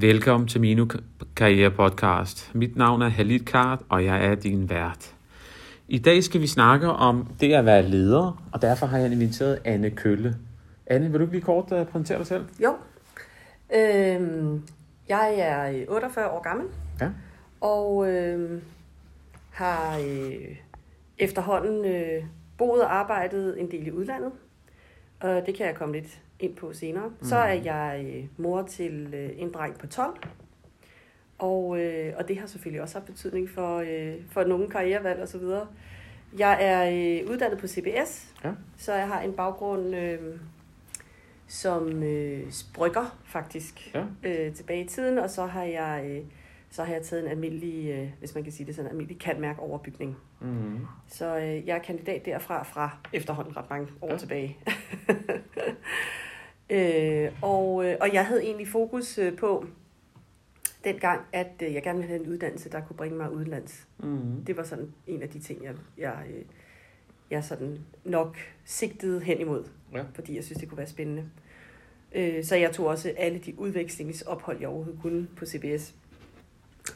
Velkommen til Minu Karriere Podcast. Mit navn er Halid Kart, og jeg er din vært. I dag skal vi snakke om det at være leder, og derfor har jeg inviteret Anne Kølle. Anne, vil du lige kort uh, præsentere dig selv? Jo. Øhm, jeg er 48 år gammel, Ja. og øhm, har øh, efterhånden øh, boet og arbejdet en del i udlandet. Og det kan jeg komme lidt ind på senere. Mm. Så er jeg øh, mor til øh, en dreng på 12. Og, øh, og det har selvfølgelig også haft betydning for, øh, for nogle karrierevalg osv. Jeg er øh, uddannet på CBS, Ja. så jeg har en baggrund øh, som øh, brygger faktisk Ja. øh, tilbage i tiden, og så har jeg øh, så har jeg taget en almindelig, øh, hvis man kan sige det sådan, en almindelig kantmærk overbygning. Mm-hmm. Så øh, jeg er kandidat derfra fra efterhånden ret mange år Ja. ja. tilbage. øh, og, øh, og jeg havde egentlig fokus øh, på dengang, at øh, jeg gerne ville have en uddannelse, der kunne bringe mig udenlands. Mm-hmm. Det var sådan en af de ting, jeg, jeg, jeg sådan nok sigtede hen imod, Ja. fordi jeg synes, det kunne være spændende. Øh, så jeg tog også alle de udvekslingsophold, jeg overhovedet kunne på CBS,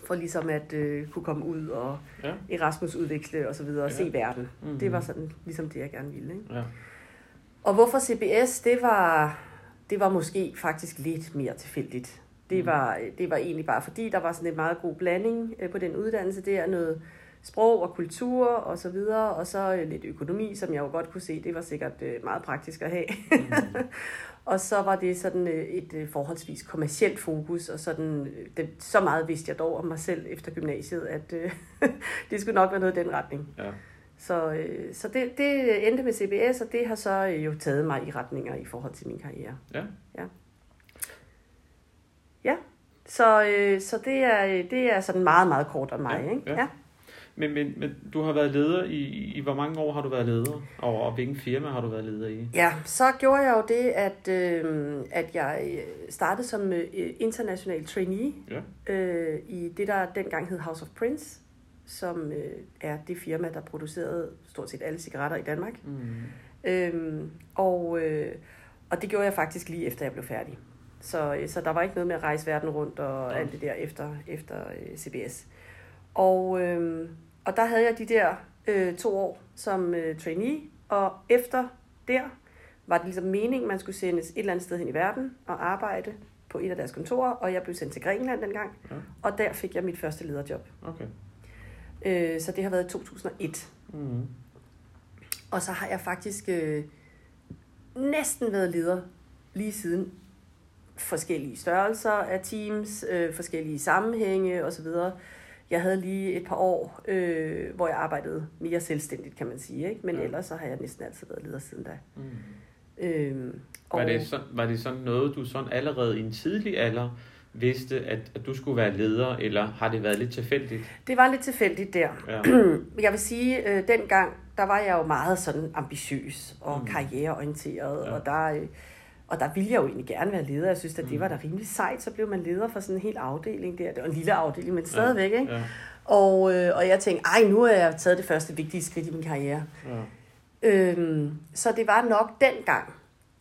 for ligesom at øh, kunne komme ud og Ja. Erasmus udveksle og så videre og Ja. se verden. Mhm. Det var sådan ligesom det, jeg gerne ville. Ikke? Ja. Og hvorfor CBS? Det var, det var måske faktisk lidt mere tilfældigt. Det Mm. var, det var egentlig bare fordi, der var sådan en meget god blanding øh, på den uddannelse. Det er noget sprog og kultur og så videre, og så øh, lidt økonomi, som jeg jo godt kunne se, det var sikkert øh, meget praktisk at have. Mm. og så var det sådan øh, et øh, forholdsvis kommercielt fokus, og sådan, øh, det, så meget vidste jeg dog om mig selv efter gymnasiet, at øh, det skulle nok være noget i den retning. Ja. Så, øh, så det, det endte med CBS, og det har så øh, jo taget mig i retninger i forhold til min karriere. Ja. Ja. Ja, så, øh, så det, er, det er sådan meget, meget kort om mig. Ja, ikke? ja. Ja. Men, men, men du har været leder i, i hvor mange år har du været leder? Og, og hvilken firma har du været leder i? ja, så gjorde jeg jo det, at, øh, at jeg øh, startede som øh, international trainee Ja. øh, i det, der dengang hed House of Prince, som øh, er det firma, der producerede stort set alle cigaretter i Danmark. Mm. Øhm, og, øh, og det gjorde jeg faktisk lige efter jeg blev færdig. Så, øh, så der var ikke noget med at rejse verden rundt og Ja. alt det der efter, efter øh, CBS. Og, øh, og der havde jeg de der øh, to år som øh, trainee, og efter der var det ligesom meningen, man skulle sendes et eller andet sted hen i verden og arbejde på et af deres kontorer, og jeg blev sendt til Grækenland dengang, Ja. og der fik jeg mit første lederjob. Okay. Øh, så det har været i 2001. Mm. Og så har jeg faktisk øh, næsten været leder lige siden forskellige størrelser af teams, øh, forskellige sammenhænge osv. Jeg havde lige et par år, øh, hvor jeg arbejdede mere selvstændigt, kan man sige. Ikke? Men Ja. ellers så har jeg næsten altid været leder siden da. Mm. Øhm, Var, det så, var det sådan noget, du sådan allerede i en tidlig alder vidste, at, at du skulle være leder, eller har det været lidt tilfældigt? det var lidt tilfældigt der. Ja. Jeg vil sige, øh, dengang, der var jeg jo meget sådan ambitiøs og Mm. karriereorienteret, Ja. ja. og der... Øh, og der ville jeg jo egentlig gerne være leder. Jeg synes, at det Mm. var da rimelig sejt. Så blev man leder for sådan en hel afdeling der. Det var en lille afdeling, men stadigvæk, ikke? Ja. Og, øh, og jeg tænkte, ej, nu har jeg taget det første vigtige skridt i min karriere. Ja. Øhm, så det var nok dengang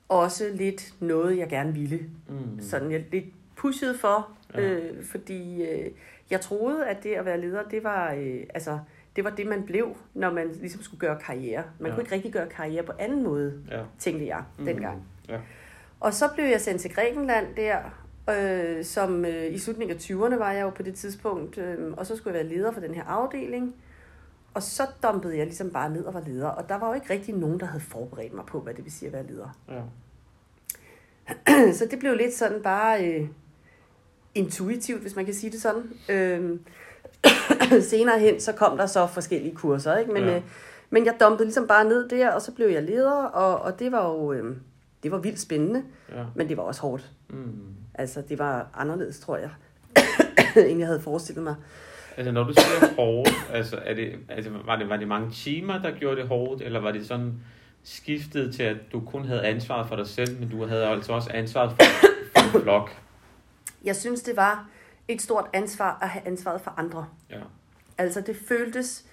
også lidt noget, jeg gerne ville. Mm. Sådan jeg lidt pushede for, Ja. øh, fordi øh, jeg troede, at det at være leder, det var, øh, altså, det var det, man blev, når man ligesom skulle gøre karriere. Man Ja. kunne ikke rigtig gøre karriere på anden måde, Ja. tænkte jeg Mm. dengang. Ja. Og så blev jeg sendt til Grækenland der, øh, som øh, i slutningen af 20'erne var jeg jo på det tidspunkt, øh, og så skulle jeg være leder for den her afdeling. Og så dumpede jeg ligesom bare ned og var leder, og der var jo ikke rigtig nogen, der havde forberedt mig på, hvad det vil sige at være leder. Ja. så det blev lidt sådan bare øh, intuitivt, hvis man kan sige det sådan. Øh, senere hen, så kom der så forskellige kurser, ikke? Men, ja. øh, men jeg dumpede ligesom bare ned der, og så blev jeg leder, og, og det var jo øh, det var vildt spændende, Ja. men det var også hårdt. Mm. Altså, det var anderledes, tror jeg, end jeg havde forestillet mig. Altså, når du siger hårdt, altså, er det, altså var, det, var det mange timer, der gjorde det hårdt, eller var det sådan skiftet til, at du kun havde ansvaret for dig selv, men du havde altså også ansvaret for, for en flok? Jeg synes, det var et stort ansvar at have ansvaret for andre. Ja. Altså, det føltes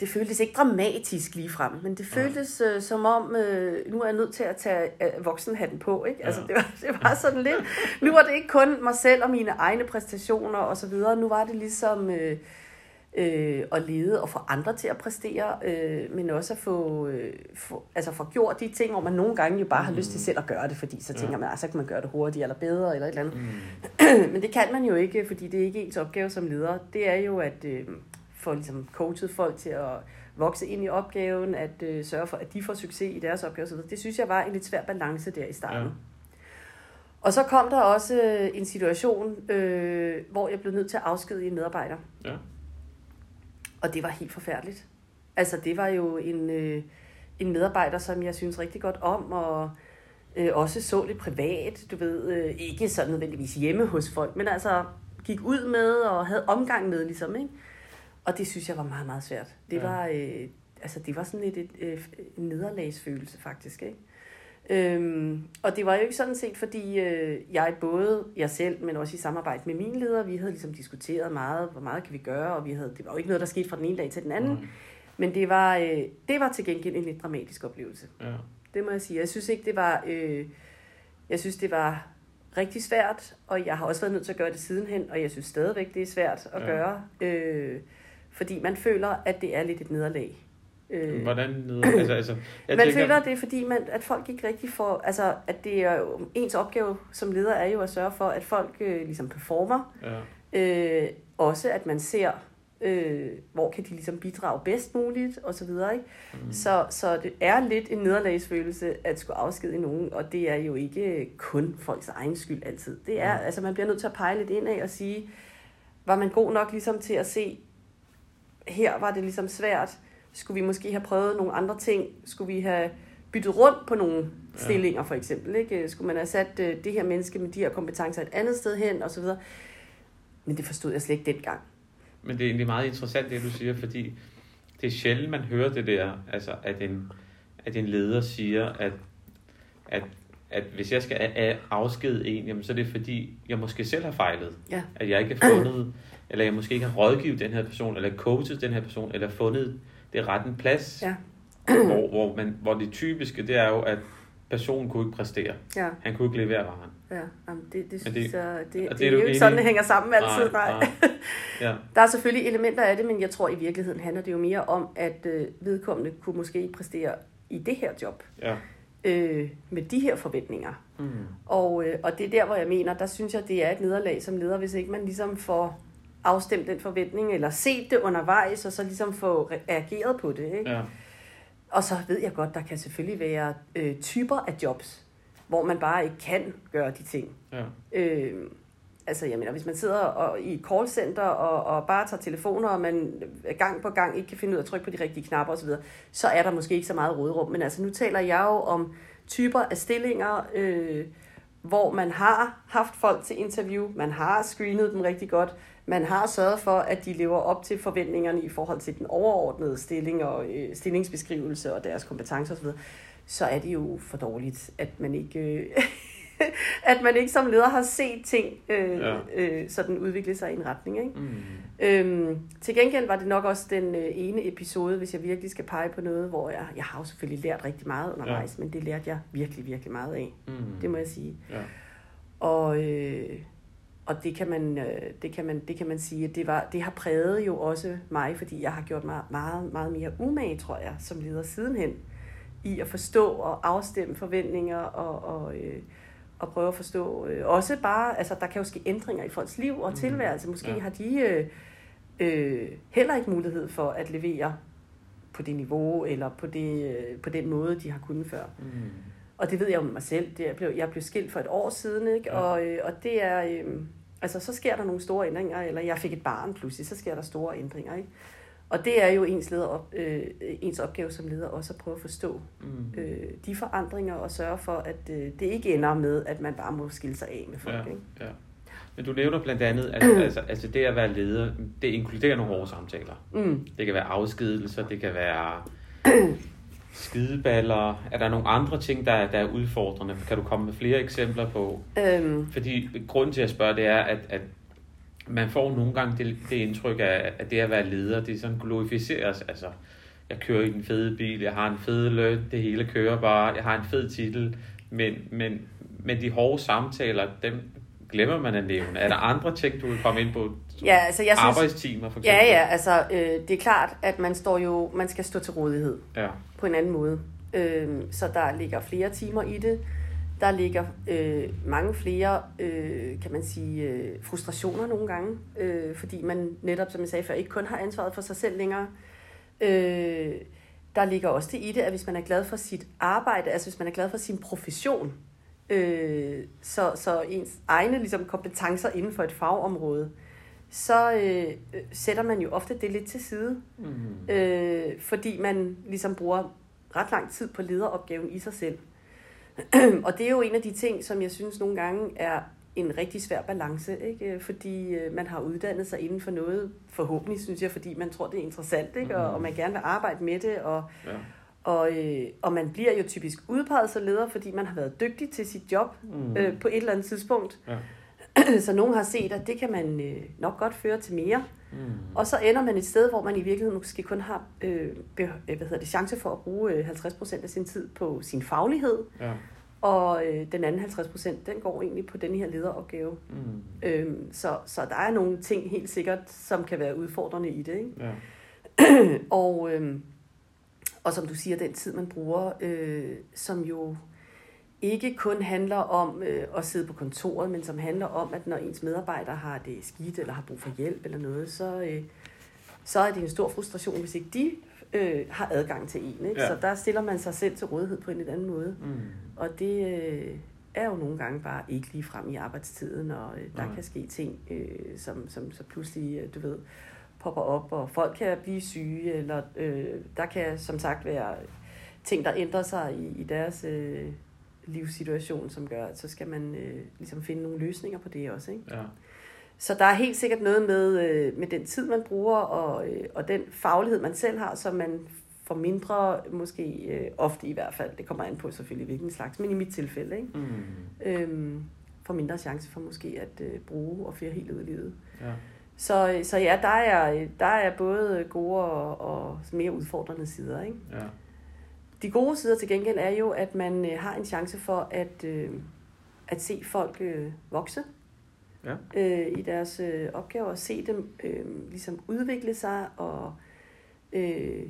det føltes ikke dramatisk lige frem, men det føltes øh, som om, øh, nu er jeg nødt til at tage øh, voksenhatten på. Ikke? Altså, det, var, det var sådan lidt, nu var det ikke kun mig selv og mine egne præstationer og så videre, nu var det ligesom øh, øh, at lede og få andre til at præstere, øh, men også at få, øh, få, altså få gjort de ting, hvor man nogle gange jo bare har lyst til selv at gøre det, fordi så tænker man, at så kan man gøre det hurtigere eller bedre eller et eller andet. Mm. men det kan man jo ikke, fordi det er ikke ens opgave som leder. Det er jo at øh, få ligesom coachet folk til at vokse ind i opgaven, at øh, sørge for, at de får succes i deres opgave osv. Det synes jeg var en lidt svær balance der i starten. Ja. Og så kom der også øh, en situation, øh, hvor jeg blev nødt til at afskedige en medarbejder. Ja. Og det var helt forfærdeligt. Altså, det var jo en, øh, en medarbejder, som jeg synes rigtig godt om, og øh, også så lidt privat, du ved, øh, ikke sådan nødvendigvis hjemme hos folk, men altså gik ud med og havde omgang med, ligesom, ikke? Og det synes jeg var meget, meget svært. Det ja. var, øh, altså, det var sådan lidt et, øh, en nederlagsfølelse, faktisk, ikke? Øhm, og det var jo ikke sådan set, fordi øh, jeg både, jeg selv, men også i samarbejde med mine ledere, vi havde ligesom diskuteret meget, hvor meget kan vi gøre, og vi havde, det var jo ikke noget, der skete fra den ene dag til den anden, mm. men det var, øh, det var til gengæld en lidt dramatisk oplevelse. Ja. Det må jeg sige. Jeg synes ikke, det var, øh, jeg synes, det var rigtig svært, og jeg har også været nødt til at gøre det sidenhen, og jeg synes stadigvæk, det er svært at ja. gøre, øh, fordi man føler, at det er lidt et nederlag. Øh, Hvordan? Altså, altså, jeg man tænker... føler, det er fordi, man, at folk ikke rigtig får... Altså, at det er jo, ens opgave som leder er jo at sørge for, at folk øh, ligesom performer. Ja. Øh, også at man ser, øh, hvor kan de ligesom bidrage bedst muligt, og så videre. Ikke? Mm. Så, så det er lidt en nederlagsfølelse at skulle afskedige nogen, og det er jo ikke kun folks egen skyld altid. Det er, mm. altså man bliver nødt til at pege lidt ind af og sige, var man god nok ligesom til at se, her var det ligesom svært, skulle vi måske have prøvet nogle andre ting? Skulle vi have byttet rundt på nogle stillinger, for eksempel? Ikke? Skulle man have sat øh, det her menneske med de her kompetencer et andet sted hen, og så videre? Men det forstod jeg slet ikke dengang. Men det er egentlig meget interessant, det du siger, fordi det er sjældent, man hører det der, altså at en, at en leder siger, at, at, at hvis jeg skal afskede en, jamen, så er det fordi, jeg måske selv har fejlet. Ja. At jeg ikke har fundet, eller jeg måske ikke har rådgivet den her person, eller coachet den her person, eller fundet det er plads, ja. hvor, hvor, man, hvor det typiske, det er jo, at personen kunne ikke præstere. Ja. Han kunne ikke levere varen. Ja, jamen det, det, synes det, jeg, det, det, det, er jo ikke sådan, det hænger sammen altid. Nej, nej. Ja. Der er selvfølgelig elementer af det, men jeg tror i virkeligheden handler det jo mere om, at øh, vedkommende kunne måske ikke præstere i det her job. Ja. Øh, med de her forventninger. Mm. Og, øh, og det er der, hvor jeg mener, der synes jeg, det er et nederlag som leder, hvis ikke man ligesom får afstemt den forventning, eller set det undervejs, og så ligesom få reageret på det. Ikke? Ja. Og så ved jeg godt, der kan selvfølgelig være øh, typer af jobs, hvor man bare ikke kan gøre de ting. Ja. Øh, altså, jeg mener, hvis man sidder og, i et callcenter og, og bare tager telefoner, og man gang på gang ikke kan finde ud af at trykke på de rigtige knapper osv., så er der måske ikke så meget rådrum. Men altså, nu taler jeg jo om typer af stillinger, øh, hvor man har haft folk til interview, man har screenet dem rigtig godt, man har sørget for, at de lever op til forventningerne i forhold til den overordnede stilling og øh, stillingsbeskrivelse og deres kompetencer osv., så er det jo for dårligt, at man ikke, øh, at man ikke som leder har set ting øh, ja. øh, sådan udvikle sig i en retning. Ikke? Mm. Øhm, til gengæld var det nok også den øh, ene episode, hvis jeg virkelig skal pege på noget, hvor jeg, jeg har jo selvfølgelig lært rigtig meget undervejs, ja. men det lærte jeg virkelig, virkelig meget af. Mm. Det må jeg sige. Ja. Og... Øh, og det kan man, øh, det kan man, det kan man sige, at det, var, det har præget jo også mig, fordi jeg har gjort mig meget, meget mere umage, tror jeg, som leder sidenhen, i at forstå og afstemme forventninger og, og, øh, og prøve at forstå. Øh, også bare, altså der kan jo ske ændringer i folks liv og mm. tilværelse. Måske ja. har de øh, øh, heller ikke mulighed for at levere på det niveau, eller på, det, øh, på den måde, de har kunnet før. Mm. Og det ved jeg om mig selv. Det, jeg, blev, jeg blev skilt for et år siden, ikke? Ja. Og, øh, og det er... Øh, Altså, så sker der nogle store ændringer, eller jeg fik et barn pludselig, så sker der store ændringer, ikke? Og det er jo ens, leder op, øh, ens opgave som leder også at prøve at forstå mm. øh, de forandringer og sørge for, at øh, det ikke ender med, at man bare må skille sig af med folk. Ja, ikke? Ja. Men du nævner blandt andet, at altså, altså det at være leder, det inkluderer nogle hårde samtaler. Mm. Det kan være afskedelser, det kan være skideballer? Er der nogle andre ting, der, der er udfordrende? Kan du komme med flere eksempler på? Øhm. Fordi grunden til at spørge, det er, at, at man får nogle gange det, det indtryk af, at det at være leder, det sådan glorificeres. Altså, jeg kører i en fed bil, jeg har en fed løn, det hele kører bare, jeg har en fed titel, men, men, men de hårde samtaler, dem glemmer man at nævne. Er der andre ting, du vil komme ind på? Ja, altså jeg synes, Arbejdstimer for eksempel? Ja, ja, altså øh, det er klart, at man står jo, man skal stå til rådighed Ja, på en anden måde. Øh, så der ligger flere timer i det. Der ligger øh, mange flere, øh, kan man sige, øh, frustrationer nogle gange, øh, fordi man netop, som jeg sagde før, ikke kun har ansvaret for sig selv længere. Øh, der ligger også det i det, at hvis man er glad for sit arbejde, altså hvis man er glad for sin profession, øh, så, så ens egne ligesom, kompetencer inden for et fagområde, så øh, øh, sætter man jo ofte det lidt til side, mm. øh, fordi man ligesom bruger ret lang tid på lederopgaven i sig selv. og det er jo en af de ting, som jeg synes nogle gange er en rigtig svær balance, ikke? fordi øh, man har uddannet sig inden for noget, forhåbentlig synes jeg, fordi man tror, det er interessant, ikke? Og, og man gerne vil arbejde med det, og, ja. og, øh, og man bliver jo typisk udpeget som leder, fordi man har været dygtig til sit job Mm. øh, på et eller andet tidspunkt. Ja. Så nogen har set, at det kan man øh, nok godt føre til mere. Mm. Og så ender man et sted, hvor man i virkeligheden måske kun har øh, øh, hvad hedder det, chance for at bruge øh, 50% af sin tid på sin faglighed, Ja. og øh, den anden 50% den går egentlig på den her lederopgave. Mm. Øhm, så, så der er nogle ting helt sikkert, som kan være udfordrende i det. Ikke? Ja. Og, øhm, og som du siger, den tid, man bruger, øh, som jo ikke kun handler om øh, at sidde på kontoret, men som handler om, at når ens medarbejdere har det skidt, eller har brug for hjælp eller noget, så, øh, så er det en stor frustration, hvis ikke de øh, har adgang til en. Ikke? Ja. Så der stiller man sig selv til rådighed på en lidt anden måde. Mm. Og det øh, er jo nogle gange bare ikke lige frem i arbejdstiden, og øh, der Nej. kan ske ting, øh, som, som så pludselig, øh, du ved, popper op, og folk kan blive syge, eller øh, der kan som sagt være ting, der ændrer sig i, i deres øh, livssituation, som gør, at så skal man øh, ligesom finde nogle løsninger på det også. Ikke? Ja. Så der er helt sikkert noget med, øh, med den tid, man bruger, og, øh, og den faglighed, man selv har, som man får mindre, måske øh, ofte i hvert fald, det kommer an på selvfølgelig hvilken slags, men i mit tilfælde, ikke? Mm. Øhm, får mindre chance for måske at øh, bruge og føre helt ud i livet. Ja. Så, så ja, der er, der er både gode og, og mere udfordrende sider. Ikke? Ja. De gode sider til gengæld er jo, at man øh, har en chance for at, øh, at se folk øh, vokse Ja. øh, i deres øh, opgaver, og se dem øh, ligesom udvikle sig, og øh,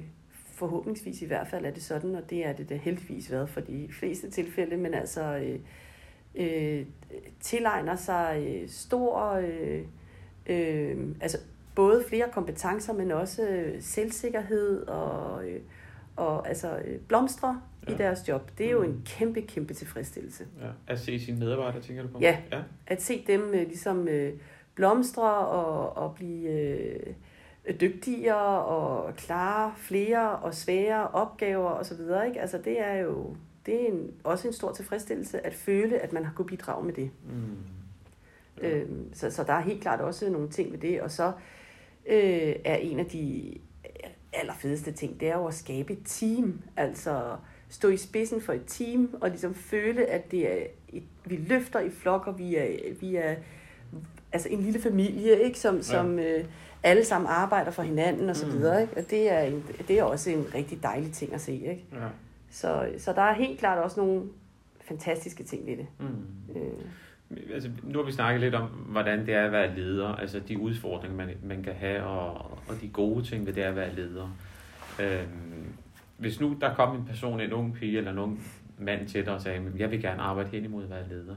forhåbentligvis i hvert fald er det sådan, og det er det da heldigvis været for de fleste tilfælde, men altså øh, øh, tilegner sig øh, stor, øh, øh, altså både flere kompetencer, men også øh, selvsikkerhed og, øh, og altså øh, blomstre ja. I deres job. Det er jo Mm. en kæmpe, kæmpe tilfredsstillelse. ja. At se sine medarbejdere, tænker du på? Ja. ja. At se dem øh, ligesom øh, blomstre og, og blive øh, dygtigere og klare flere og svære opgaver osv. Ikke? Altså det er jo det er en, også en stor tilfredsstillelse at føle, at man har kunnet bidrage med det. Mm. Ja. Øhm, så, så der er helt klart også nogle ting ved det. Og så øh, er en af de allerfedeste ting, det er jo at skabe et team. Altså stå i spidsen for et team, og ligesom føle, at det er et, vi løfter i flok, og vi er, vi er altså en lille familie, ikke? som, som øh, alle sammen arbejder for hinanden og så Mm. videre. Ikke? Og det er, en, det er også en rigtig dejlig ting at se. Ikke? Ja. Så, så der er helt klart også nogle fantastiske ting ved det. Mm. Øh, Altså, nu har vi snakket lidt om, hvordan det er at være leder, altså de udfordringer, man, man kan have, og, og de gode ting ved det at være leder. Øhm, hvis nu der kom en person, en ung pige eller en ung mand til dig og sagde, at jeg vil gerne arbejde hen imod at være leder.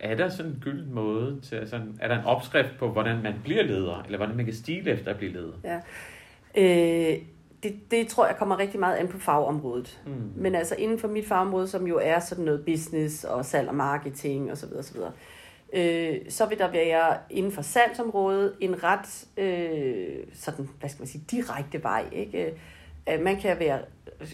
Er der sådan en gylden måde til, altså, er der en opskrift på, hvordan man bliver leder, eller hvordan man kan stile efter at blive leder? Ja. øh, det, det tror jeg kommer rigtig meget an på fagområdet. Mm. Men altså inden for mit fagområde, som jo er sådan noget business og salg og marketing osv., osv., øh, så vil der være inden for salgsområdet en ret øh, sådan, hvad skal man sige, direkte vej. Ikke? Øh, Man kan være,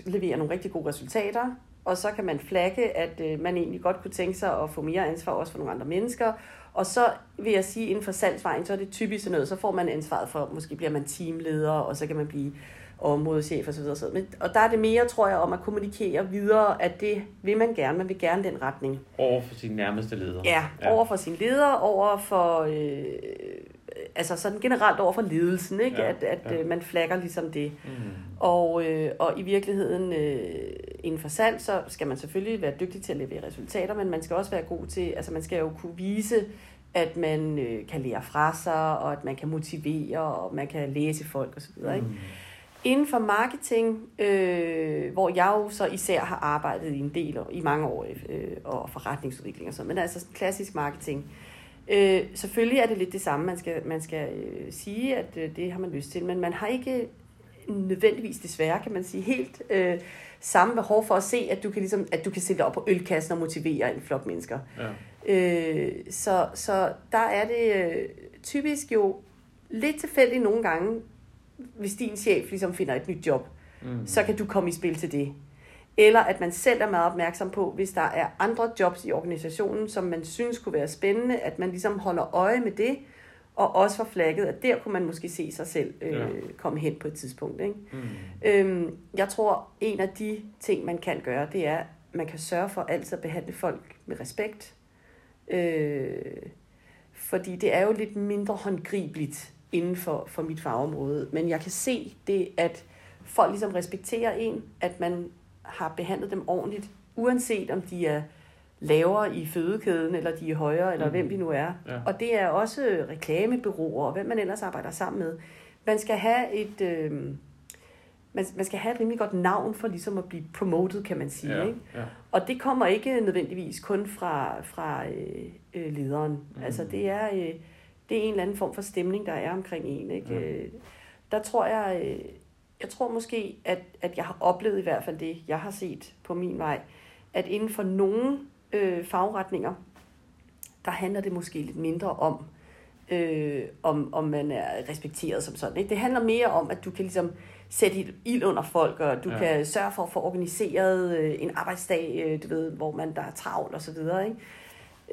levere nogle rigtig gode resultater, og så kan man flagge, at øh, man egentlig godt kunne tænke sig at få mere ansvar også for nogle andre mennesker. Og så vil jeg sige, inden for salgsvejen, så er det typisk sådan noget, så får man ansvaret for, måske bliver man teamleder, og så kan man blive osv. osv. Men, og der er det mere, tror jeg, om at kommunikere videre, at det vil man gerne, man vil gerne den retning. Over for sin nærmeste leder. Ja, over for sin leder, over for øh, altså sådan generelt over for ledelsen, ikke? Ja, at, at ja. øh, man flagger ligesom det. Mm. Og, øh, og i virkeligheden øh, inden for salg, så skal man selvfølgelig være dygtig til at levere resultater, men man skal også være god til, altså man skal jo kunne vise, at man øh, kan lære fra sig, og at man kan motivere, og man kan læse folk osv. Ikke? Mm. Inden for marketing, øh, hvor jeg jo så især har arbejdet i en del år, i mange år, øh, og forretningsudvikling og sådan, men altså klassisk marketing. Øh, selvfølgelig er det lidt det samme, man skal, man skal øh, sige, at øh, det har man lyst til, men man har ikke nødvendigvis desværre, kan man sige, helt øh, samme behov for at se, at du kan, ligesom, at du kan sætte op på ølkassen og motivere en flok mennesker. Ja. Øh, så, så der er det øh, typisk jo lidt tilfældigt nogle gange, hvis din chef ligesom finder et nyt job, Mm. så kan du komme i spil til det. Eller at man selv er meget opmærksom på, hvis der er andre jobs i organisationen, som man synes kunne være spændende, at man ligesom holder øje med det, og også får flagget, at der kunne man måske se sig selv øh, Ja. komme hen på et tidspunkt. Ikke? Mm. Øhm, jeg tror, en af de ting, man kan gøre, det er, at man kan sørge for altid at behandle folk med respekt. Øh, fordi det er jo lidt mindre håndgribeligt inden for, for mit fagområde. Men jeg kan se det, at folk ligesom respekterer en, at man har behandlet dem ordentligt, uanset om de er lavere i fødekæden, eller de er højere, eller Mhm. hvem de nu er. Ja. Og det er også reklamebyråer, og hvem man ellers arbejder sammen med. Man skal have et... Øh, man, man skal have et rimelig godt navn for ligesom at blive promoted, kan man sige. Ja. Ikke? Ja. Og det kommer ikke nødvendigvis kun fra, fra øh, øh, lederen. Mm. Altså det er, øh, det er en eller anden form for stemning, der er omkring en. Ikke? Ja. Øh, der tror jeg, øh, jeg tror måske, at, at jeg har oplevet i hvert fald det, jeg har set på min vej, at inden for nogle øh, fagretninger, der handler det måske lidt mindre om, øh, om, om man er respekteret som sådan. Ikke? Det handler mere om, at du kan ligesom sætte ild under folk, og du ja. kan sørge for at få organiseret øh, en arbejdsdag, øh, du ved, hvor man der er travlt og så videre. Ikke?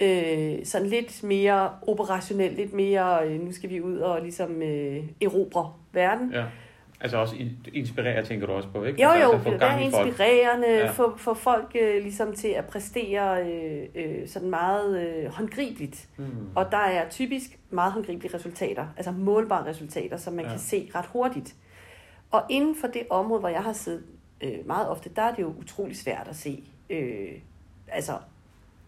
Øh, sådan lidt mere operationelt, lidt mere, øh, nu skal vi ud og ligesom øh, erobre verden. ja. Altså også in- inspirere, tænker du også på, ikke? Jo, altså, jo, altså, få det er gang i folk. inspirerende, Ja. få, få folk øh, ligesom til at præstere øh, øh, sådan meget øh, håndgribeligt. Mm. Og der er typisk meget håndgribelige resultater, altså målbare resultater, som man ja. kan se ret hurtigt. Og inden for det område, hvor jeg har siddet øh, meget ofte, der er det jo utrolig svært at se, øh, altså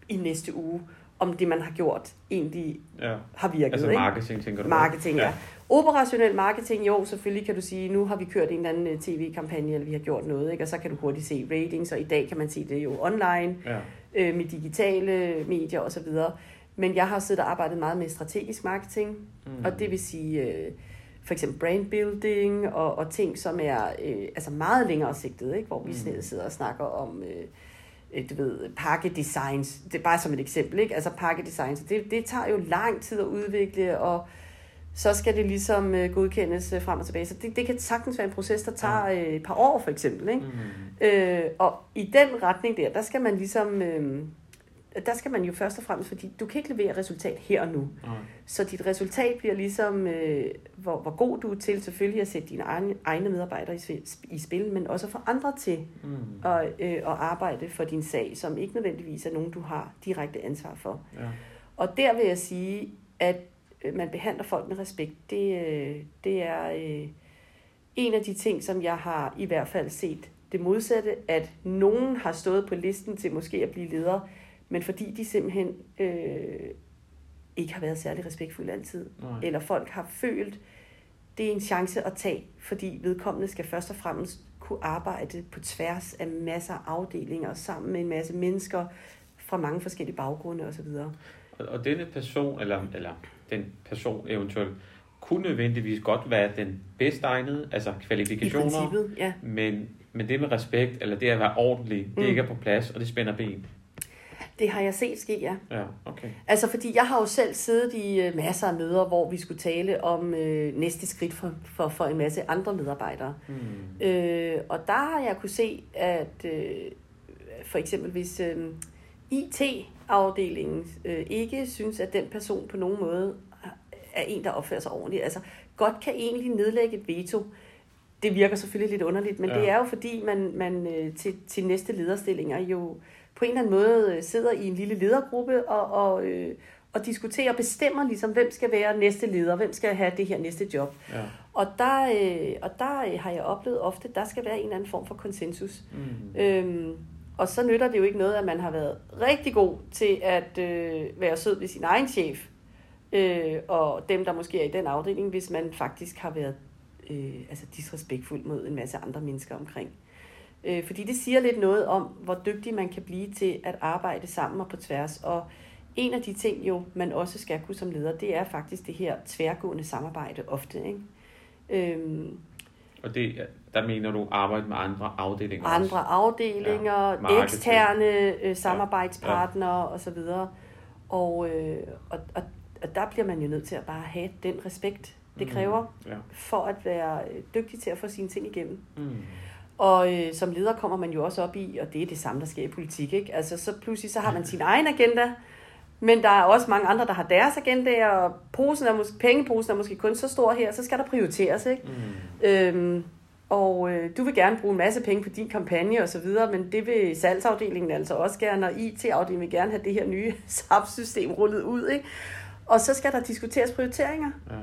i næste uge, om det, man har gjort, egentlig Ja. har virket. Altså ikke? marketing, tænker du? Marketing, ja. Operationel marketing, jo, selvfølgelig kan du sige, nu har vi kørt en eller anden øh, tv-kampagne, eller vi har gjort noget, ikke? og så kan du hurtigt se ratings, og i dag kan man se det jo online, Ja. øh, med digitale medier osv. Men jeg har siddet og arbejdet meget med strategisk marketing, Mm. og det vil sige øh, for eksempel brand building og, og ting, som er øh, altså meget længere sigtet, ikke? hvor vi Mm. sidder og snakker om øh, du ved, pakkedesigns. Det er bare som et eksempel, ikke? Altså pakkedesigns, det, det tager jo lang tid at udvikle, og så skal det ligesom øh, godkendes øh, frem og tilbage. Så det, det kan sagtens være en proces, der tager øh, et par år for eksempel. Ikke? Mm. Øh, og i den retning der, der skal man ligesom, øh, der skal man jo først og fremmest, fordi du kan ikke levere resultat her og nu. Nej. Så dit resultat bliver ligesom, øh, hvor, hvor god du er til selvfølgelig at sætte dine egne, egne medarbejdere i, i spil, men også få andre til Mm. at, øh, at arbejde for din sag, som ikke nødvendigvis er nogen, du har direkte ansvar for. Ja. Og der vil jeg sige, at øh, man behandler folk med respekt. Det, øh, det er øh, en af de ting, som jeg har i hvert fald set det modsatte, at nogen har stået på listen til måske at blive leder, men fordi de simpelthen øh, ikke har været særlig respektfulde altid, Nej. eller folk har følt, det er en chance at tage, fordi vedkommende skal først og fremmest kunne arbejde på tværs af masser af afdelinger, sammen med en masse mennesker fra mange forskellige baggrunde osv. Og, og denne person, eller, eller den person eventuelt, kunne nødvendigvis godt være den bedst egnede, altså kvalifikationer, ja. men, men det med respekt, eller det at være ordentlig, det Mm. ikke er på plads, og det spænder ben. Det har jeg set ske, ja. Ja, okay. Altså, fordi jeg har jo selv siddet i øh, masser af møder, hvor vi skulle tale om øh, næste skridt for, for, for en masse andre medarbejdere. Mm. Øh, og der har jeg kunne se, at øh, for eksempel hvis øh, IT-afdelingen øh, ikke synes, at den person på nogen måde er en, der opfører sig ordentligt, altså godt kan egentlig nedlægge et veto. Det virker selvfølgelig lidt underligt, men Ja. det er jo fordi, man, man øh, til, til næste lederstillinger jo på en eller anden måde øh, sidder i en lille ledergruppe og, og, øh, og diskuterer og bestemmer ligesom, hvem skal være næste leder, hvem skal have det her næste job. Ja. Og der, øh, og der øh, har jeg oplevet ofte, der skal være en eller anden form for konsensus. Mm. Øhm, og så nytter det jo ikke noget, at man har været rigtig god til at øh, være sød ved sin egen chef, øh, og dem, der måske er i den afdeling, hvis man faktisk har været øh, altså disrespektfuld mod en masse andre mennesker omkring. Øh, fordi det siger lidt noget om, hvor dygtig man kan blive til at arbejde sammen og på tværs. Og en af de ting, jo man også skal kunne som leder, det er faktisk det her tværgående samarbejde ofte. Ikke? Øhm, Og det, der mener du arbejde med andre afdelinger andre også? afdelinger, Ja, ja, eksterne øh, samarbejdspartnere ja. osv. Og, øh, og, og, og der bliver man jo nødt til at bare have den respekt, det Mm. kræver, Ja. for at være dygtig til at få sine ting igennem. Mm. Og øh, som leder kommer man jo også op i, og det er det samme, der sker i politik, ikke? Altså, så pludselig så har man sin egen agenda, men der er også mange andre, der har deres agendaer, og posen er måske, pengeposen er måske kun så stor her, så skal der prioriteres, ikke? Mm. Øhm, og øh, du vil gerne bruge en masse penge på din kampagne og så videre, men det vil salgsafdelingen altså også gerne, og IT-afdelingen vil gerne have det her nye SAP-system rullet ud, ikke? Og så skal der diskuteres prioriteringer. Ja.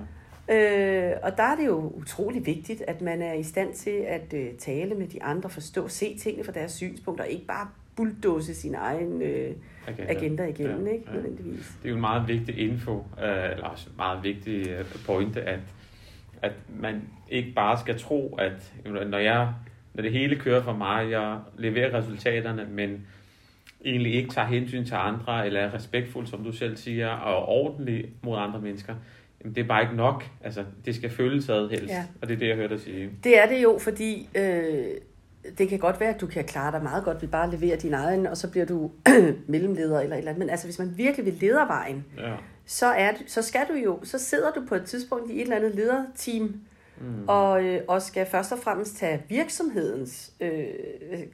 Øh, og der er det jo utrolig vigtigt, at man er i stand til at øh, tale med de andre, forstå, se tingene fra deres synspunkter, ikke bare bulldose sin egen øh, Agenda. agenda igennem, Ja, ikke? ja. Nødvendigvis. Det er jo en meget vigtig info, øh, eller også en meget vigtig øh, pointe, at, at man ikke bare skal tro, at når, jeg, når det hele kører for mig, jeg leverer resultaterne, men egentlig ikke tager hensyn til andre, eller er respektfuld, som du selv siger, og ordentlig mod andre mennesker, jamen det er bare ikke nok. Altså, det skal føles ad helst, Ja. og det er det, jeg hørte dig sige. Det er det jo, fordi øh, det kan godt være, at du kan klare dig meget godt ved bare at levere din egen, og så bliver du mellemleder eller et eller andet. Men altså, hvis man virkelig vil ledervejen, Ja. så, er, du- så skal du jo, så sidder du på et tidspunkt i et eller andet lederteam, Mm. og, øh, og skal først og fremmest tage virksomhedens, øh,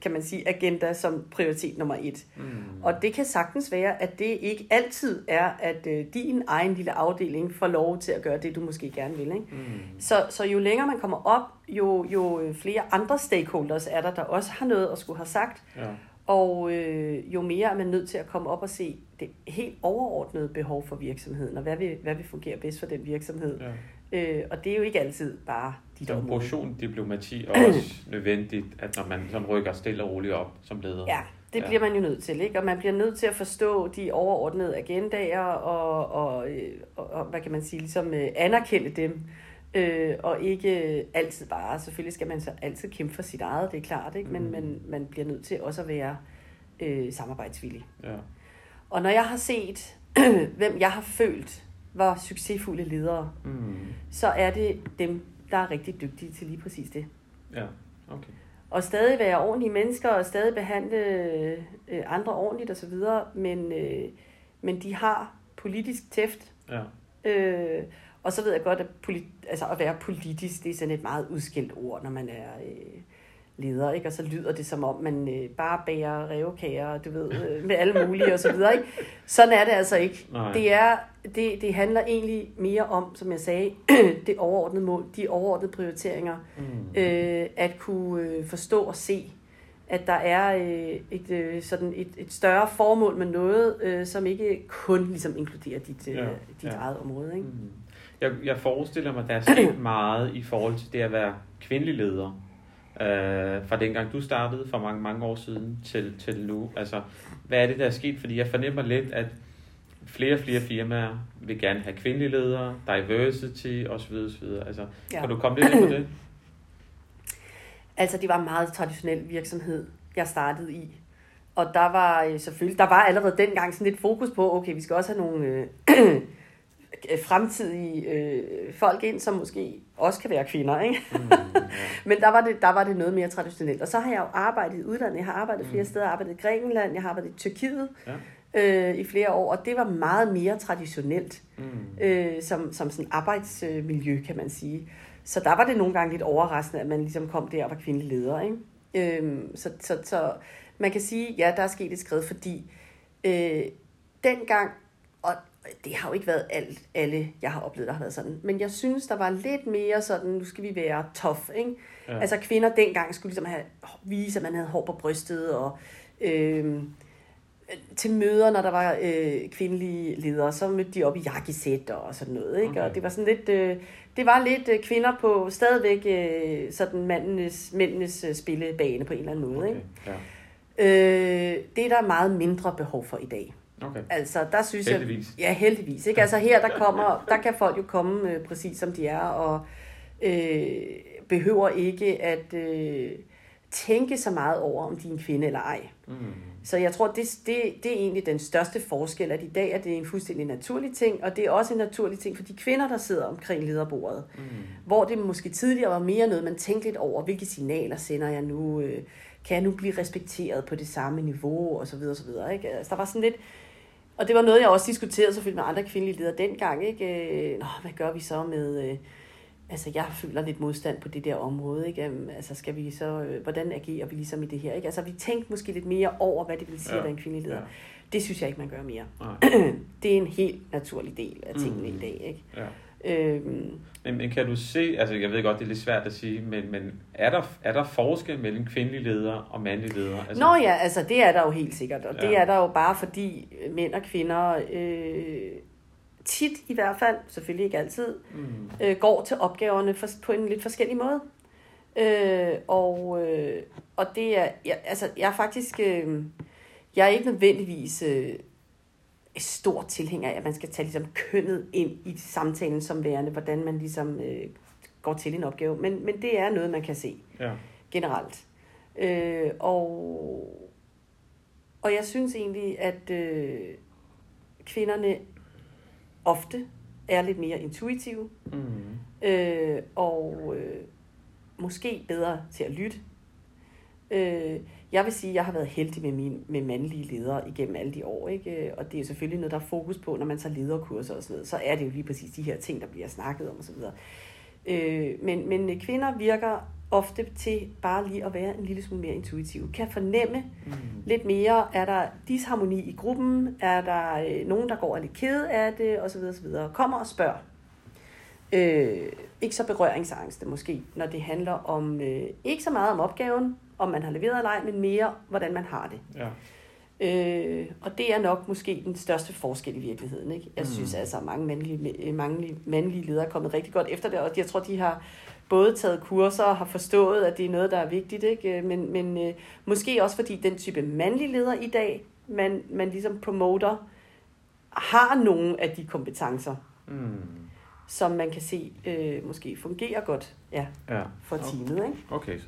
kan man sige, agenda som prioritet nummer et. Mm. Og det kan sagtens være, at det ikke altid er, at øh, din egen lille afdeling får lov til at gøre det, du måske gerne vil. Ikke? Mm. Så, så jo længere man kommer op, jo, jo øh, flere andre stakeholders er der, der også har noget at skulle have sagt. Ja. Og øh, jo mere er man nødt til at komme op og se det helt overordnede behov for virksomheden, og hvad vil, hvad vil fungere bedst for den virksomhed. ja. Øh, og det er jo ikke altid bare dit Så område. portion diplomati er også nødvendigt, at når man sådan rykker stille og roligt op som leder. Ja, det Ja. bliver man jo nødt til, ikke? Og man bliver nødt til at forstå de overordnede agendaer og, og, øh, og, og hvad kan man sige, ligesom øh, anerkende dem. Øh, og ikke altid bare, selvfølgelig skal man så altid kæmpe for sit eget, det er klart, ikke? Men Mm. man, man bliver nødt til også at være øh, samarbejdsvillig. ja. Og når jeg har set, hvem jeg har følt var succesfulde ledere, Mm. så er det dem, der er rigtig dygtige til lige præcis det. Ja, okay. Og stadig være ordentlige mennesker, og stadig behandle øh, andre ordentligt osv., men, øh, men de har politisk tæft. Ja. Øh, og så ved jeg godt, at, poli- altså at være politisk, det er sådan et meget udskilt ord, når man er øh, leder, ikke? Og så lyder det som om, man øh, bare bager revkager, du ved, øh, med alle mulige og så videre, ikke? Sådan er det altså ikke. Nej. Det, er, det, det handler egentlig mere om, som jeg sagde, det overordnede mål, de overordnede prioriteringer, Mm. øh, at kunne øh, forstå og se, at der er øh, et, øh, sådan et, et større formål med noget, øh, som ikke kun ligesom inkluderer dit, øh, Ja, dit ja. eget område. Ikke? Mm. Jeg, jeg forestiller mig, at der er sket meget i forhold til det at være kvindelig leder. Øh, fra dengang du startede for mange, mange år siden til, til nu. Altså, hvad er det, der er sket? Fordi jeg fornemmer lidt, at flere og flere firmaer vil gerne have kvindelige ledere, diversity osv. osv. Altså, ja. Kan du komme lidt ind på det? Altså, det var en meget traditionel virksomhed, jeg startede i. Og der var øh, selvfølgelig, der var allerede dengang sådan lidt fokus på, okay, vi skal også have nogle øh, fremtidige øh, folk ind, som måske også kan være kvinder, ikke? Mm, ja. Men der var, det, der var det noget mere traditionelt. Og så har jeg jo arbejdet i udlandet. Jeg har arbejdet flere Mm. steder. Jeg har arbejdet i Grækenland, jeg har arbejdet i Tyrkiet Ja. øh, i flere år. Og det var meget mere traditionelt Mm. øh, som, som sådan arbejdsmiljø, kan man sige. Så der var det nogle gange lidt overraskende, at man ligesom kom der og var kvindelig leder. Ikke? Øhm, så, så, så man kan sige, ja, der er sket et skridt, fordi øh, dengang, og det har jo ikke været alt, alle, jeg har oplevet, der har været sådan, men jeg synes, der var lidt mere sådan, nu skal vi være tough, ikke? Ja. Altså kvinder dengang skulle ligesom have, vise, at man havde hår på brystet, og øh, til møder, når der var øh, kvindelige ledere, så mødte de op i jakkesæt og sådan noget. Ikke? Okay. Og det var sådan lidt, øh, det var lidt øh, kvinder på stadigvæk øh, sådan mandenes, mændenes øh, spillebane på en eller anden måde. Okay. Ikke? Ja. Øh, det er der meget mindre behov for i dag. Okay. Altså, der synes Heldigvis. jeg... Ja, heldigvis. Ikke? Altså her, der, kommer, der kan folk jo komme øh, præcis som de er, og øh, behøver ikke at øh, tænke så meget over, om de er en kvinde eller ej. Mm. Så jeg tror, det, det, det er egentlig den største forskel, at i dag er det en fuldstændig naturlig ting, og det er også en naturlig ting for de kvinder, der sidder omkring lederbordet. Mm. Hvor det måske tidligere var mere noget, man tænkte lidt over, hvilke signaler sender jeg nu, øh, kan jeg nu blive respekteret på det samme niveau, og så videre, og så videre. Ikke? Altså, der var sådan lidt, og det var noget, jeg også diskuterede selvfølgelig med andre kvindelige ledere dengang. Ikke? Øh, Nå, hvad gør vi så med... Øh, altså, jeg føler lidt modstand på det der område. Ikke? Øhm, Altså, skal vi så... Øh, hvordan agerer vi ligesom i det her? Ikke? Altså, vi tænkte måske lidt mere over, hvad det vil sige Ja. at være en kvindelig leder. Ja. Det synes jeg ikke, man gør mere. Nej. det er en helt naturlig del af tingene Mm. i dag. Ikke? Ja. Øhm, Men, men kan du se, altså jeg ved godt, det er lidt svært at sige, men, men er, der, er der forskel mellem kvindelige ledere og mandlige ledere? Altså, Nå ja, altså det er der jo helt sikkert, og det Ja. er der jo bare fordi mænd og kvinder øh, tit i hvert fald, selvfølgelig ikke altid, Mm. øh, går til opgaverne for, på en lidt forskellig måde. Øh, og, øh, og det er, jeg, altså jeg er faktisk, øh, jeg er ikke nødvendigvis øh, stor tilhænger af, at man skal tage ligesom kønnet ind i samtalen som værende, hvordan man ligesom øh, går til en opgave. Men, men det er noget, man kan se Ja. generelt. Øh, og, og jeg synes egentlig, at øh, kvinderne ofte er lidt mere intuitive, Mm. øh, og øh, måske bedre til at lytte. Øh, jeg vil sige, at jeg har været heldig med, min, med mandlige ledere igennem alle de år, ikke? og det er jo selvfølgelig noget, der er fokus på, når man tager lederkurser og sådan noget, så er det jo lige præcis de her ting, der bliver snakket om osv. Øh, men, men kvinder virker ofte til bare lige at være en lille smule mere intuitive. Kan fornemme Mm. lidt mere, er der disharmoni i gruppen, er der øh, nogen, der går lidt ked af det, osv. osv. Kommer og spørger. Øh, ikke så berøringsangste måske, når det handler om, øh, ikke så meget om opgaven, om man har leveret eller ej, men mere, hvordan man har det. Ja. Øh, og det er nok måske den største forskel i virkeligheden. Ikke? Jeg Mm. synes altså, at mange mandlige, mange mandlige ledere er kommet rigtig godt efter det, og jeg tror, de har både taget kurser og har forstået, at det er noget, der er vigtigt. Ikke? Men, men øh, måske også fordi den type mandlige leder i dag, man, man ligesom promoter, har nogle af de kompetencer, Mm. som man kan se øh, måske fungerer godt ja, Ja. for Okay. teamet. Ikke? Okay, så.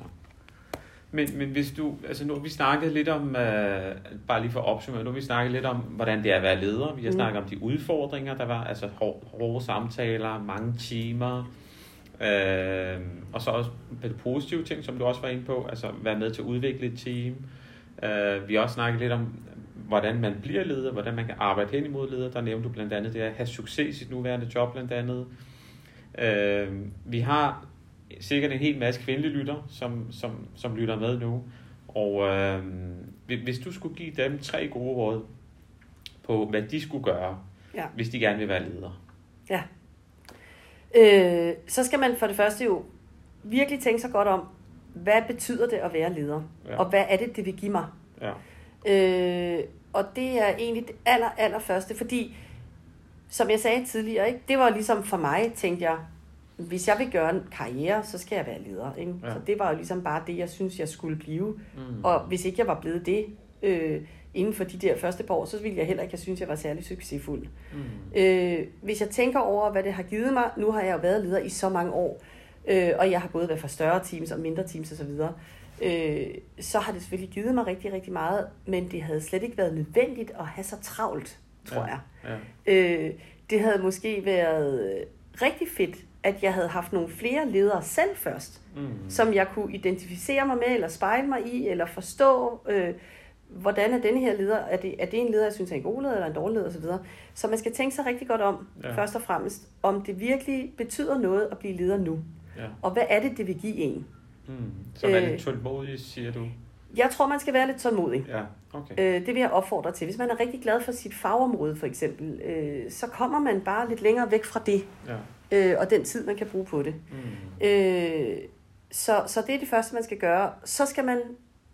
Men, men hvis du, altså nu har vi snakket lidt om, øh, bare lige for at opsummere, nu har vi snakket lidt om, hvordan det er at være leder. Vi har Mm. snakket om de udfordringer, der var, altså hår, hårde samtaler, mange timer, øh, og så også det positive ting, som du også var inde på, altså være med til at udvikle et team. Øh, vi har også snakket lidt om, hvordan man bliver leder, hvordan man kan arbejde hen imod leder. Der nævnte du blandt andet det at have succes i sit nuværende job blandt andet. Øh, vi har sikkert en hel masse kvindelige lytter, som, som, som lytter med nu. Og øh, hvis- du skulle give dem tre gode råd på, hvad de skulle gøre, Ja. hvis de gerne vil være ledere. Ja. Øh, så skal man for det første jo virkelig tænke sig godt om, hvad betyder det at være leder? Ja. Og hvad er det, det vil give mig? Ja. Øh, og det er egentlig det aller, aller første, fordi som jeg sagde tidligere, ikke, det var ligesom for mig, tænkte jeg, hvis jeg vil gøre en karriere, så skal jeg være leder. Ikke? Ja. Så det var jo ligesom bare det, jeg synes, jeg skulle blive. Mm. Og hvis ikke jeg var blevet det øh, inden for de der første par år, så ville jeg heller ikke have synes, jeg var særlig succesfuld. Mm. Øh, hvis jeg tænker over, hvad det har givet mig, nu har jeg jo været leder i så mange år, øh, og jeg har både været for større teams og mindre teams osv., øh, så har det selvfølgelig givet mig rigtig, rigtig meget, men det havde slet ikke været nødvendigt at have så travlt, tror Ja. jeg. Ja. Øh, det havde måske været rigtig fedt, at jeg havde haft nogle flere ledere selv først, Mm. som jeg kunne identificere mig med, eller spejle mig i, eller forstå, øh, hvordan er denne her leder, er det, er det en leder, jeg synes er en god leder, eller en dårlig leder osv. Så man skal tænke sig rigtig godt om, Ja. først og fremmest, om det virkelig betyder noget at blive leder nu, Ja. og hvad er det, det vil give en. Mm. Så vær Øh. lidt tålmodig, siger du. Jeg tror, man skal være lidt tålmodig. Ja, okay. Øh, det vil jeg opfordre til. Hvis man er rigtig glad for sit fagområde, for eksempel, øh, så kommer man bare lidt længere væk fra det, Ja. Øh, og den tid, man kan bruge på det. Mm. Øh, så, så det er det første, man skal gøre. Så skal man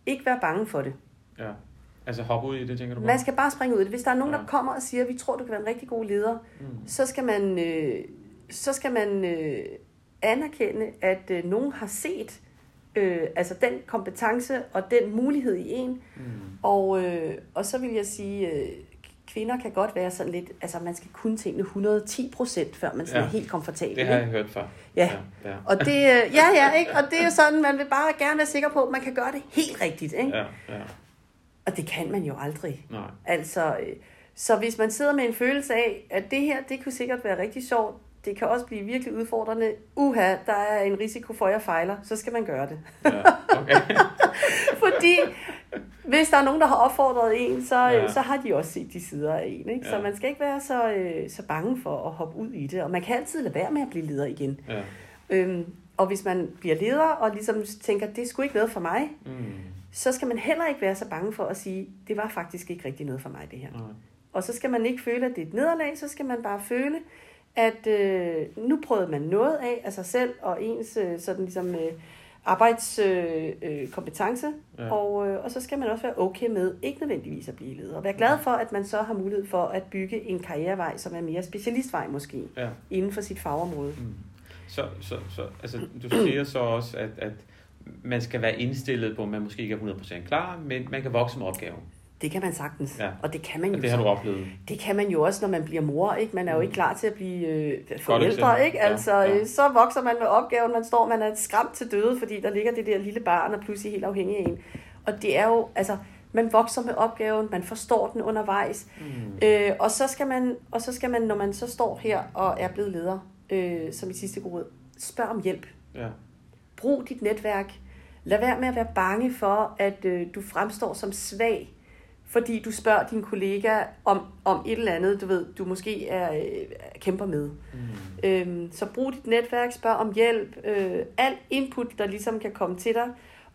ikke være bange for det. Ja. Altså hoppe ud i det, tænker du på? Man skal bare springe ud i det. Hvis der er nogen, Ja. der kommer og siger, at vi tror, du kan være en rigtig god leder, Mm. så skal man, øh, så skal man øh, anerkende, at øh, nogen har set øh, altså den kompetence og den mulighed i en. Mm. Og, øh, og så vil jeg sige, øh, kvinder kan godt være sådan lidt, altså man skal kunne tingene 110 procent, før man sådan Ja. er helt komfortabel. Det har jeg hørt før. Ja. Ja, ja. Og det, øh, ja, ja, ikke? Og det er jo sådan, man vil bare gerne være sikker på, at man kan gøre det helt rigtigt. Ikke? ja, ja. Og det kan man jo aldrig. Nej. Altså, øh, så hvis man sidder med en følelse af, at det her, det kunne sikkert være rigtig sjovt, det kan også blive virkelig udfordrende. Uha, der er en risiko for, at jeg fejler, så skal man gøre det. Ja, okay. Fordi hvis der er nogen, der har opfordret en, så, Ja. så har de også set de sider af en. Ikke? Så Ja. man skal ikke være så, øh, så bange for at hoppe ud i det. Og man kan altid lade være med at blive leder igen. Ja. Øhm, og hvis man bliver leder og ligesom tænker, det sgu ikke noget for mig, Mm. så skal man heller ikke være så bange for at sige, det var faktisk ikke rigtig noget for mig, det her. Nej. Og så skal man ikke føle, at det er et nederlag, så skal man bare føle, at øh, nu prøvede man noget af af sig selv og ens øh, sådan ligesom, øh, arbejdskompetence, øh, øh, Ja. og, øh, og så skal man også være okay med ikke nødvendigvis at blive leder. Og være glad for, at man så har mulighed for at bygge en karrierevej, som er mere specialistvej måske, Ja. inden for sit fagområde. Mm. Så, så, så altså, du siger så også, at, at man skal være indstillet på, at man måske ikke er 100% klar, men man kan vokse med opgaven. Det kan man sagtens, Ja. og det kan man jo Og det har du oplevet. Det kan man jo også, når man bliver mor, ikke? Man er jo Mm. ikke klar til at blive øh, forældre, ikke? Altså, ja. ja. så vokser man med opgaven, man står, man er skræmt til døde, fordi der ligger det der lille barn, og pludselig helt afhængig af en. Og det er jo, altså, man vokser med opgaven, man forstår den undervejs, Mm. øh, og, så skal man, og så skal man, når man så står her og er blevet leder, øh, som i sidste gode råd, spørg om hjælp. Ja. Brug dit netværk. Lad være med at være bange for, at øh, du fremstår som svag, fordi du spørger din kollega om, om et eller andet, du ved, du måske er, øh, kæmper med. Mm. Øhm, så brug dit netværk, spørg om hjælp, øh, alt input, der ligesom kan komme til dig.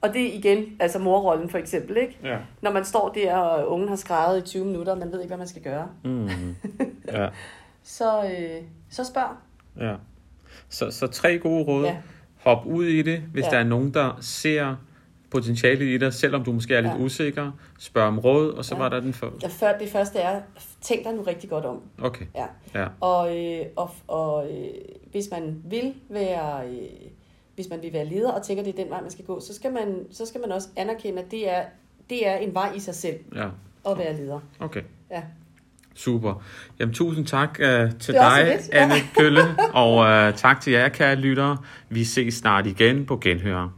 Og det er igen, altså morrollen for eksempel, ikke? Ja. Når man står der, og ungen har skrevet i 20 minutter, og man ved ikke, hvad man skal gøre. Mm. ja. Så, øh, så spørg. ja. Så, så tre gode råd. Ja. Hop ud i det, hvis Ja. der er nogen, der ser potentialet i dig, selvom du måske er lidt Ja. usikker. Spørg om råd, og så Ja. var der den for... Ja, før det første er, tænk dig nu rigtig godt om. Okay. Ja. Ja. Og, øh, og, og øh, hvis man vil være øh, hvis man vil være leder og tænker, det er den vej, man skal gå, så skal man, så skal man også anerkende, at det er, det er en vej i sig selv Ja. at være leder. Okay. Ja. Super. Jamen, tusind tak uh, til dig. Anne Kølle, og uh, tak til jer, kære lyttere. Vi ses snart igen på Genhør.